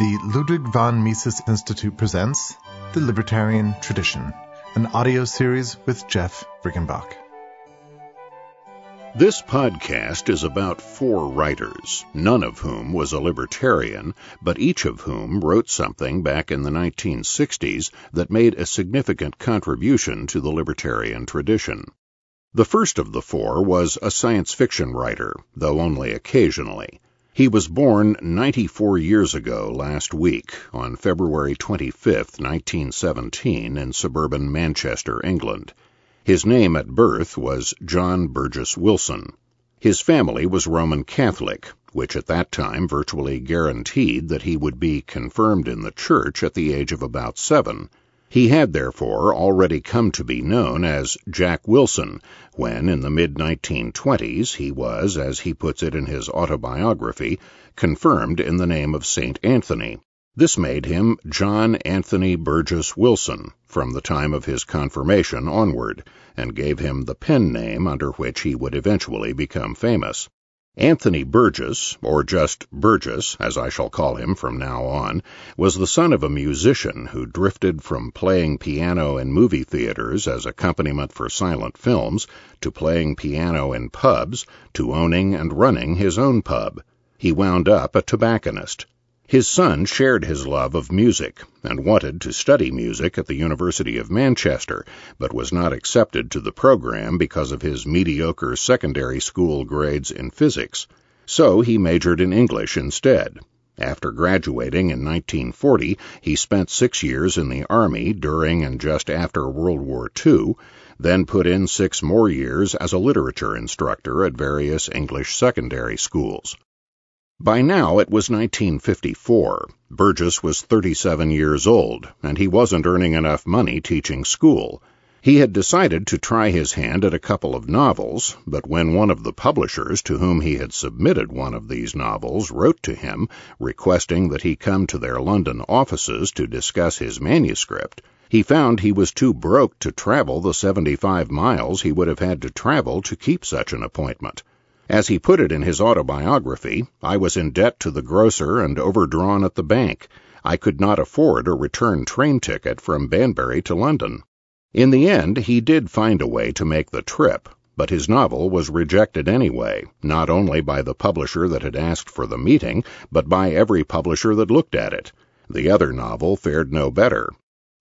The Ludwig von Mises Institute presents The Libertarian Tradition, an audio series with Jeff Riggenbach. This podcast is about four writers, none of whom was a libertarian, but each of whom wrote something back in the 1960s that made a significant contribution to the libertarian tradition. The first of the four was a science fiction writer, though only occasionally. He was born 94 years ago last week, on February 25, 1917, in suburban Manchester, England. His name at birth was John Burgess Wilson. His family was Roman Catholic, which at that time virtually guaranteed that he would be confirmed in the church at the age of about seven. He had therefore already come to be known as Jack Wilson when, in the mid 1920s, he was, as he puts it in his autobiography, confirmed in the name of St. Anthony. This made him John Anthony Burgess Wilson from the time of his confirmation onward, and gave him the pen name under which he would eventually become famous. Anthony Burgess, or just Burgess, as I shall call him from now on, was the son of a musician who drifted from playing piano in movie theaters as accompaniment for silent films to playing piano in pubs to owning and running his own pub. He wound up a tobacconist. His son shared his love of music and wanted to study music at the University of Manchester, but was not accepted to the program because of his mediocre secondary school grades in physics. So he majored in English instead. After graduating in 1940, he spent six years in the Army during and just after World War II, then put in six more years as a literature instructor at various English secondary schools. By now it was 1954. Burgess was 37 years old, and he wasn't earning enough money teaching school. He had decided to try his hand at a couple of novels, but when one of the publishers to whom he had submitted one of these novels wrote to him, requesting that he come to their London offices to discuss his manuscript, he found he was too broke to travel the 75 miles he would have had to travel to keep such an appointment. As he put it in his autobiography, I was in debt to the grocer and overdrawn at the bank. I could not afford a return train ticket from Banbury to London. In the end, he did find a way to make the trip, but his novel was rejected anyway, not only by the publisher that had asked for the meeting, but by every publisher that looked at it. The other novel fared no better.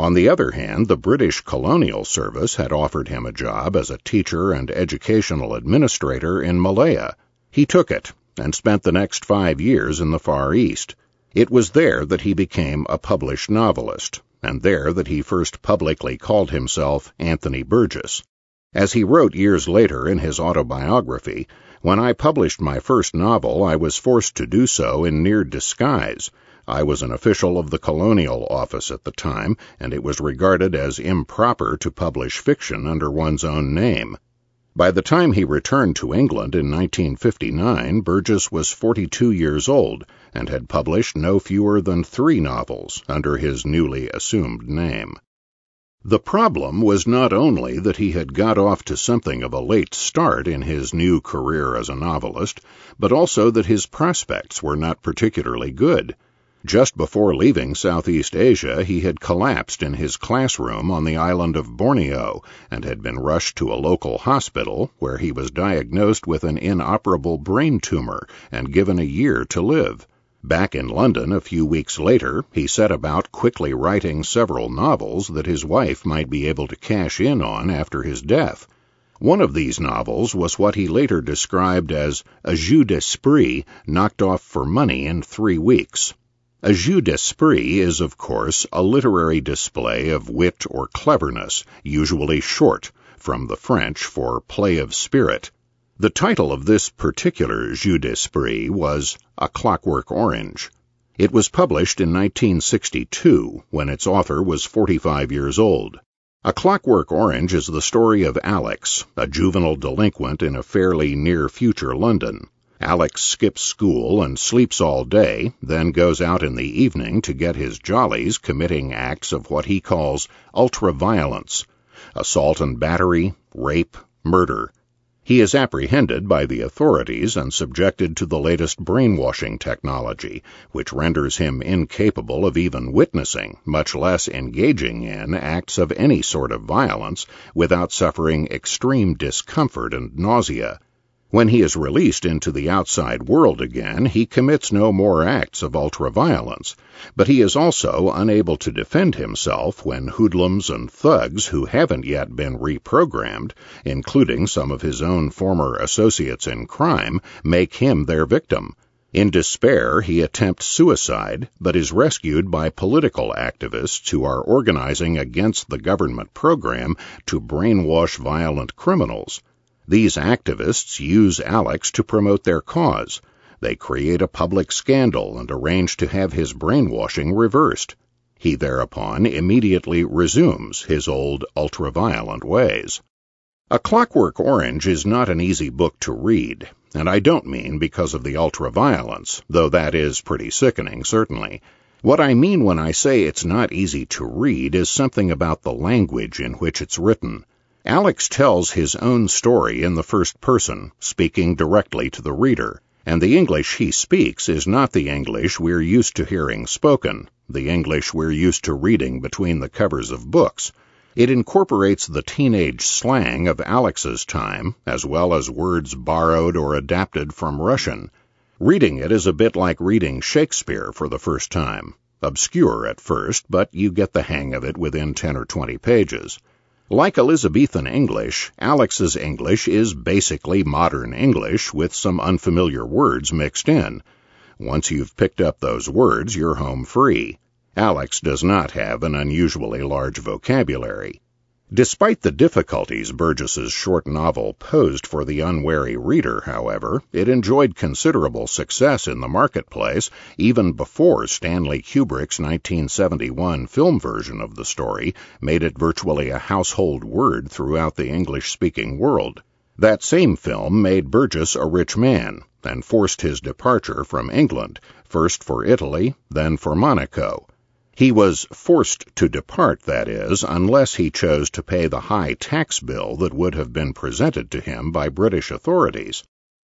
On the other hand, the British Colonial Service had offered him a job as a teacher and educational administrator in Malaya. He took it and spent the next five years in the Far East. It was there that he became a published novelist, and there that he first publicly called himself Anthony Burgess. As he wrote years later in his autobiography, when I published my first novel, I was forced to do so in near disguise I was an official of the Colonial Office at the time, and it was regarded as improper to publish fiction under one's own name. By the time he returned to England in 1959, Burgess was 42 years old and had published no fewer than three novels under his newly assumed name. The problem was not only that he had got off to something of a late start in his new career as a novelist, but also that his prospects were not particularly good. Just before leaving Southeast Asia, he had collapsed in his classroom on the island of Borneo and had been rushed to a local hospital where he was diagnosed with an inoperable brain tumor and given a year to live. Back in London a few weeks later, he set about quickly writing several novels that his wife might be able to cash in on after his death. One of these novels was what he later described as a jeu d'esprit knocked off for money in three weeks. A jeu d'esprit is, of course, a literary display of wit or cleverness, usually short, from the French for play of spirit. The title of this particular jeu d'esprit was A Clockwork Orange. It was published in 1962, when its author was 45 years old. A Clockwork Orange is the story of Alex, a juvenile delinquent in a fairly near future London. Alex skips school and sleeps all day, then goes out in the evening to get his jollies committing acts of what he calls ultra violence assault and battery, rape, murder. He is apprehended by the authorities and subjected to the latest brainwashing technology, which renders him incapable of even witnessing, much less engaging in, acts of any sort of violence without suffering extreme discomfort and nausea. When he is released into the outside world again, he commits no more acts of ultraviolence, but he is also unable to defend himself when hoodlums and thugs who haven't yet been reprogrammed, including some of his own former associates in crime, make him their victim. In despair, he attempts suicide, but is rescued by political activists who are organizing against the government program to brainwash violent criminals. These activists use Alex to promote their cause. They create a public scandal and arrange to have his brainwashing reversed. He thereupon immediately resumes his old ultra-violent ways. A Clockwork Orange is not an easy book to read, and I don't mean because of the ultra-violence, though that is pretty sickening, certainly. What I mean when I say it's not easy to read is something about the language in which it's written. Alex tells his own story in the first person, speaking directly to the reader, and the English he speaks is not the English we're used to hearing spoken, the English we're used to reading between the covers of books. It incorporates the teenage slang of Alex's time, as well as words borrowed or adapted from Russian. Reading it is a bit like reading Shakespeare for the first time. Obscure at first, but you get the hang of it within 10 or 20 pages. Like Elizabethan English, Alex's English is basically modern English with some unfamiliar words mixed in. Once you've picked up those words, you're home free. Alex does not have an unusually large vocabulary. Despite the difficulties Burgess's short novel posed for the unwary reader, however, it enjoyed considerable success in the marketplace even before Stanley Kubrick's 1971 film version of the story made it virtually a household word throughout the English-speaking world. That same film made Burgess a rich man and forced his departure from England, first for Italy, then for Monaco. He was forced to depart, that is, unless he chose to pay the high tax bill that would have been presented to him by British authorities.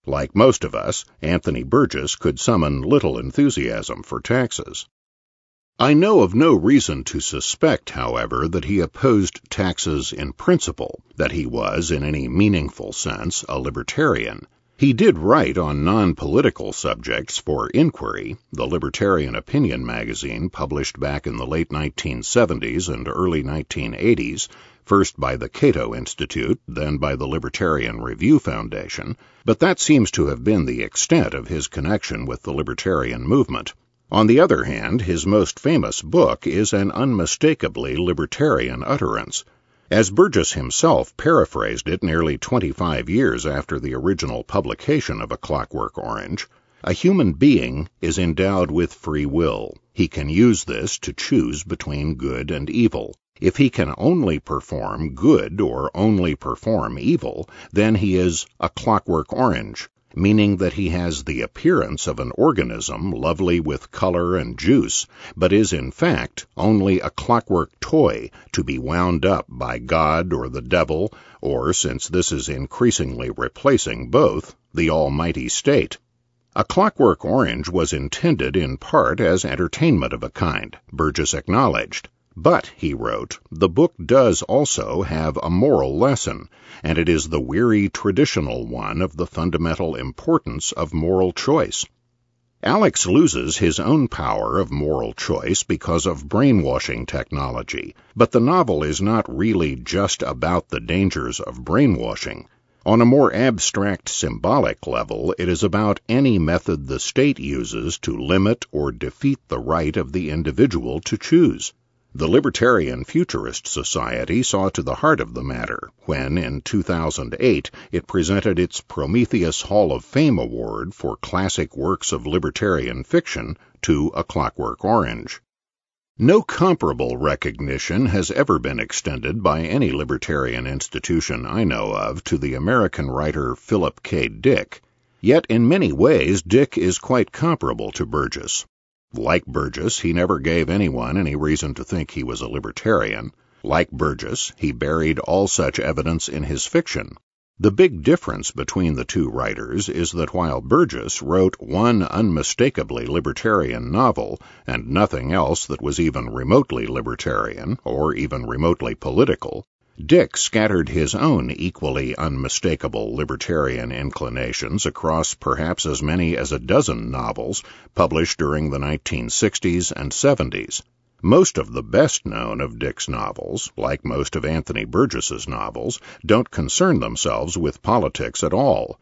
Like most of us, Anthony Burgess could summon little enthusiasm for taxes. I know of no reason to suspect, however, that he opposed taxes in principle, that he was, in any meaningful sense, a libertarian. He did write on non-political subjects for Inquiry, the libertarian opinion magazine published back in the late 1970s and early 1980s, first by the Cato Institute, then by the Libertarian Review Foundation, but that seems to have been the extent of his connection with the libertarian movement. On the other hand, his most famous book is an unmistakably libertarian utterance. As Burgess himself paraphrased it nearly 25 years after the original publication of A Clockwork Orange, a human being is endowed with free will. He can use this to choose between good and evil. If he can only perform good or only perform evil, then he is a clockwork orange, meaning that he has the appearance of an organism lovely with color and juice, but is in fact only a clockwork toy to be wound up by God or the devil, or, since this is increasingly replacing both, the almighty state. A Clockwork Orange was intended in part as entertainment of a kind, Burgess acknowledged. But, he wrote, the book does also have a moral lesson, and it is the weary traditional one of the fundamental importance of moral choice. Alex loses his own power of moral choice because of brainwashing technology, but the novel is not really just about the dangers of brainwashing. On a more abstract symbolic level, it is about any method the state uses to limit or defeat the right of the individual to choose. The Libertarian Futurist Society saw to the heart of the matter when, in 2008, it presented its Prometheus Hall of Fame Award for classic works of libertarian fiction to A Clockwork Orange. No comparable recognition has ever been extended by any libertarian institution I know of to the American writer Philip K. Dick. Yet in many ways Dick is quite comparable to Burgess. Like Burgess, he never gave anyone any reason to think he was a libertarian. Like Burgess, he buried all such evidence in his fiction. The big difference between the two writers is that while Burgess wrote one unmistakably libertarian novel and nothing else that was even remotely libertarian or even remotely political, Dick scattered his own equally unmistakable libertarian inclinations across perhaps as many as a dozen novels published during the 1960s and 70s. Most of the best known of Dick's novels, like most of Anthony Burgess's novels, don't concern themselves with politics at all.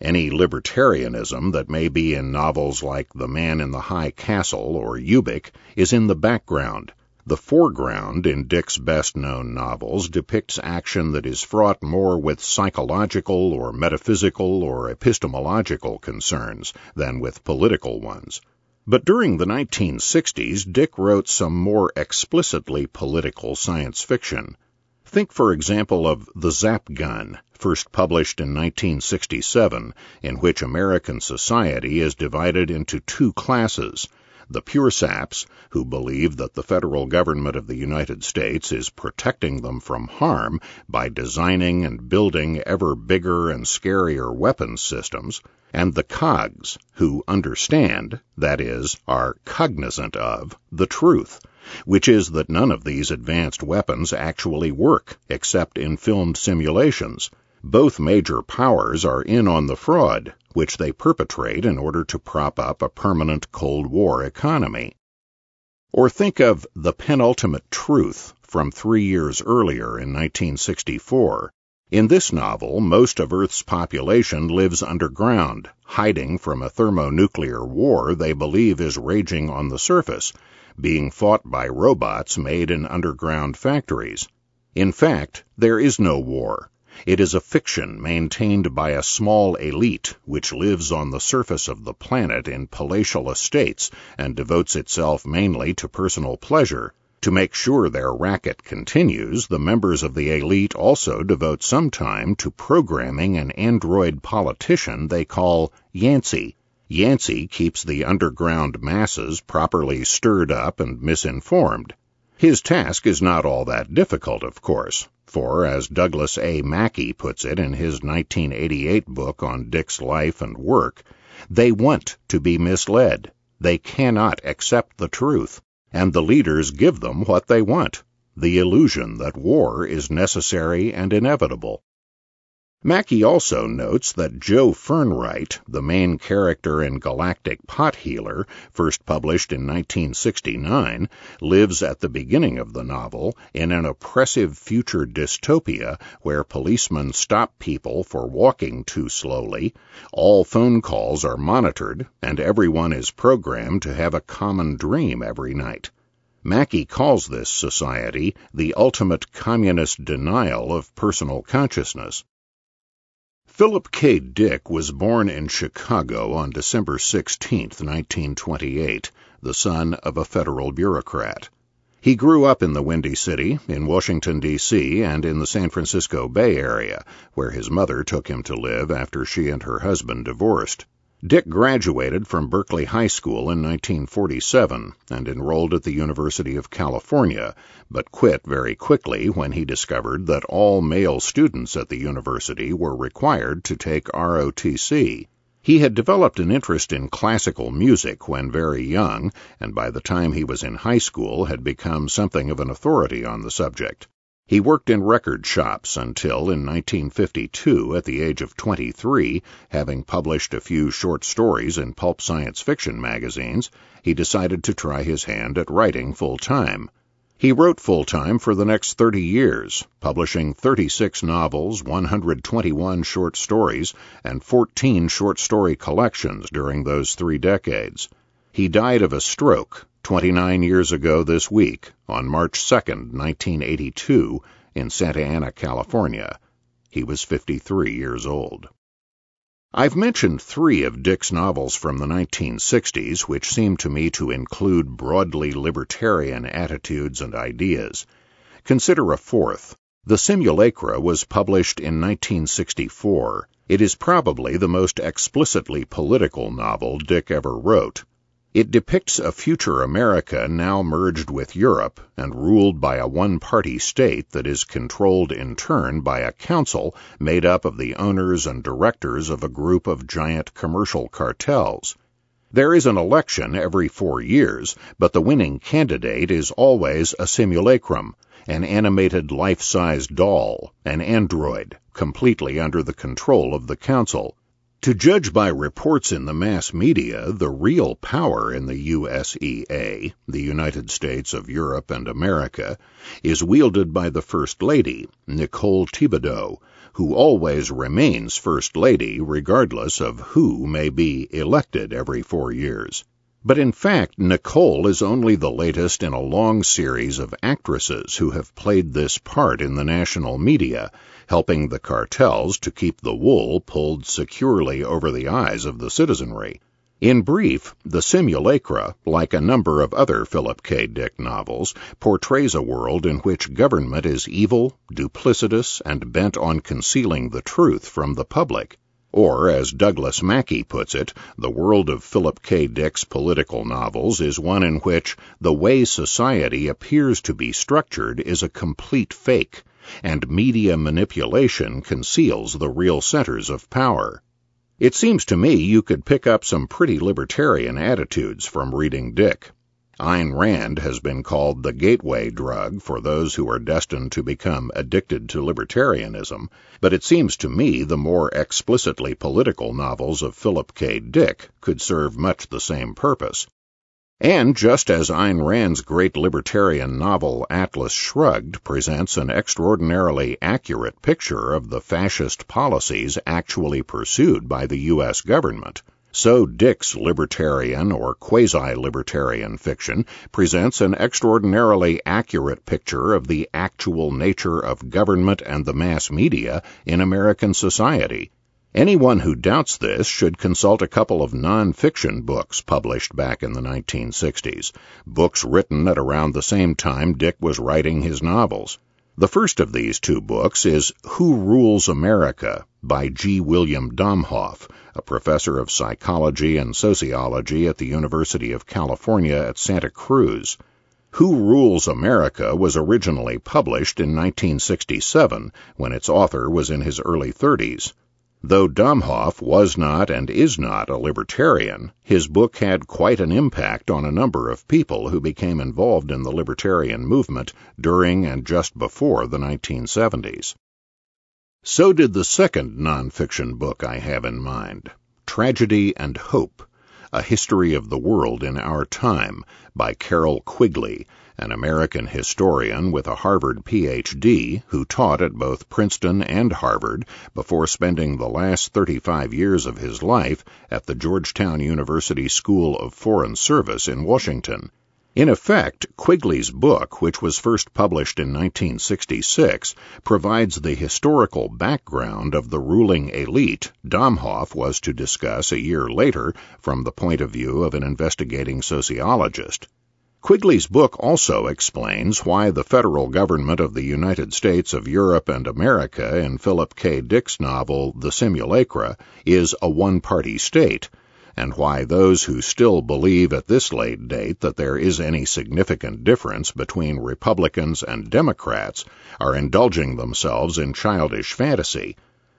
Any libertarianism that may be in novels like The Man in the High Castle or Ubik is in the background. The foreground in Dick's best known novels depicts action that is fraught more with psychological or metaphysical or epistemological concerns than with political ones. But during the 1960s, Dick wrote some more explicitly political science fiction. Think, for example, of The Zap Gun, first published in 1967, in which American society is divided into two classes the pure saps, who believe that the federal government of the United States is protecting them from harm by designing and building ever bigger and scarier weapons systems, and the cogs, who understand, that is, are cognizant of, the truth, which is that none of these advanced weapons actually work except in filmed simulations. Both major powers are in on the fraud, which they perpetrate in order to prop up a permanent Cold War economy. Or think of The Penultimate Truth from three years earlier in 1964. In this novel, most of Earth's population lives underground, hiding from a thermonuclear war they believe is raging on the surface, being fought by robots made in underground factories. In fact, there is no war. It is a fiction maintained by a small elite which lives on the surface of the planet in palatial estates and devotes itself mainly to personal pleasure. To make sure their racket continues, the members of the elite also devote some time to programming an android politician they call Yancy. Yancy keeps the underground masses properly stirred up and misinformed. His task is not all that difficult, of course, for, as Douglas A. Mackey puts it in his 1988 book on Dick's life and work, they want to be misled. They cannot accept the truth, and the leaders give them what they want the illusion that war is necessary and inevitable. Mackey also notes that Joe Fernwright, the main character in Galactic Pot Healer, first published in 1969, lives at the beginning of the novel in an oppressive future dystopia where policemen stop people for walking too slowly, all phone calls are monitored, and everyone is programmed to have a common dream every night. Mackey calls this society the ultimate communist denial of personal consciousness. Philip K. Dick was born in Chicago on December 16, 1928, the son of a federal bureaucrat. He grew up in the Windy City, in Washington, D.C., and in the San Francisco Bay Area, where his mother took him to live after she and her husband divorced. Dick graduated from Berkeley High School in 1947 and enrolled at the University of California, but quit very quickly when he discovered that all male students at the university were required to take ROTC. He had developed an interest in classical music when very young, and by the time he was in high school had become something of an authority on the subject. He worked in record shops until, in 1952, at the age of 23, having published a few short stories in pulp science fiction magazines, he decided to try his hand at writing full time. He wrote full time for the next 30 years, publishing 36 novels, 121 short stories, and 14 short story collections during those three decades. He died of a stroke 29 years ago this week, on March 2, 1982, in Santa Ana, California. He was 53 years old. I've mentioned three of Dick's novels from the 1960s, which seem to me to include broadly libertarian attitudes and ideas. Consider a fourth. The Simulacra was published in 1964. It is probably the most explicitly political novel Dick ever wrote. It depicts a future America now merged with Europe and ruled by a one party state that is controlled in turn by a council made up of the owners and directors of a group of giant commercial cartels. There is an election every four years, but the winning candidate is always a simulacrum, an animated life size doll, an android, completely under the control of the council. To judge by reports in the mass media, the real power in the USEA, the United States of Europe and America, is wielded by the First Lady, Nicole Thibodeau, who always remains First Lady regardless of who may be elected every four years. But in fact, Nicole is only the latest in a long series of actresses who have played this part in the national media, helping the cartels to keep the wool pulled securely over the eyes of the citizenry. In brief, The Simulacra, like a number of other Philip K. Dick novels, portrays a world in which government is evil, duplicitous, and bent on concealing the truth from the public. Or, as Douglas Mackey puts it, the world of Philip K. Dick's political novels is one in which the way society appears to be structured is a complete fake, and media manipulation conceals the real centers of power. It seems to me you could pick up some pretty libertarian attitudes from reading Dick. Ayn Rand has been called the gateway drug for those who are destined to become addicted to libertarianism, but it seems to me the more explicitly political novels of Philip K. Dick could serve much the same purpose. And just as Ayn Rand's great libertarian novel Atlas Shrugged presents an extraordinarily accurate picture of the fascist policies actually pursued by the U.S. government, so Dick's libertarian or quasi-libertarian fiction presents an extraordinarily accurate picture of the actual nature of government and the mass media in American society. Anyone who doubts this should consult a couple of non-fiction books published back in the 1960s, books written at around the same time Dick was writing his novels. The first of these two books is Who Rules America by G. William Domhoff, a professor of psychology and sociology at the University of California at Santa Cruz. Who Rules America was originally published in 1967 when its author was in his early 30s. Though Domhoff was not and is not a libertarian, his book had quite an impact on a number of people who became involved in the libertarian movement during and just before the 1970s. So did the second nonfiction book I have in mind, Tragedy and Hope A History of the World in Our Time by Carroll Quigley, an American historian with a Harvard Ph.D. who taught at both Princeton and Harvard before spending the last 35 years of his life at the Georgetown University School of Foreign Service in Washington. In effect, Quigley's book, which was first published in 1966, provides the historical background of the ruling elite Domhoff was to discuss a year later from the point of view of an investigating sociologist. Quigley's book also explains why the federal government of the United States of Europe and America in Philip K. Dick's novel The Simulacra is a one party state, and why those who still believe at this late date that there is any significant difference between Republicans and Democrats are indulging themselves in childish fantasy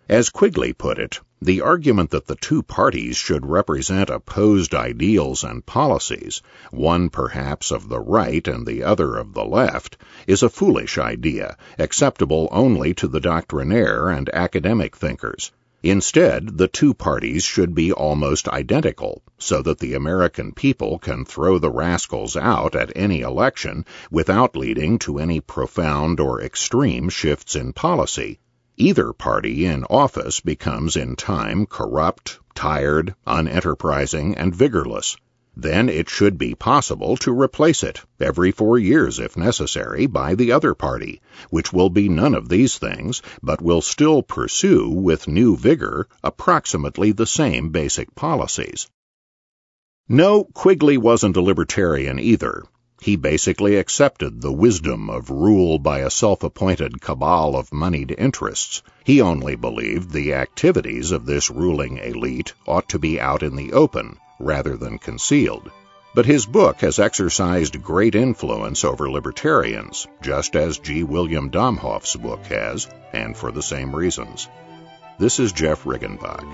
as Quigley put it, the argument that the two parties should represent opposed ideals and policies, one perhaps of the right and the other of the left, is a foolish idea, acceptable only to the doctrinaire and academic thinkers. Instead, the two parties should be almost identical, so that the American people can throw the rascals out at any election without leading to any profound or extreme shifts in policy. Either party in office becomes in time corrupt, tired, unenterprising, and vigorless. Then it should be possible to replace it, every four years if necessary, by the other party, which will be none of these things, but will still pursue with new vigor approximately the same basic policies. No, Quigley wasn't a libertarian either. He basically accepted the wisdom of rule by a self appointed cabal of moneyed interests. He only believed the activities of this ruling elite ought to be out in the open rather than concealed. But his book has exercised great influence over libertarians, just as G. William Domhoff's book has, and for the same reasons. This is Jeff Riggenbach.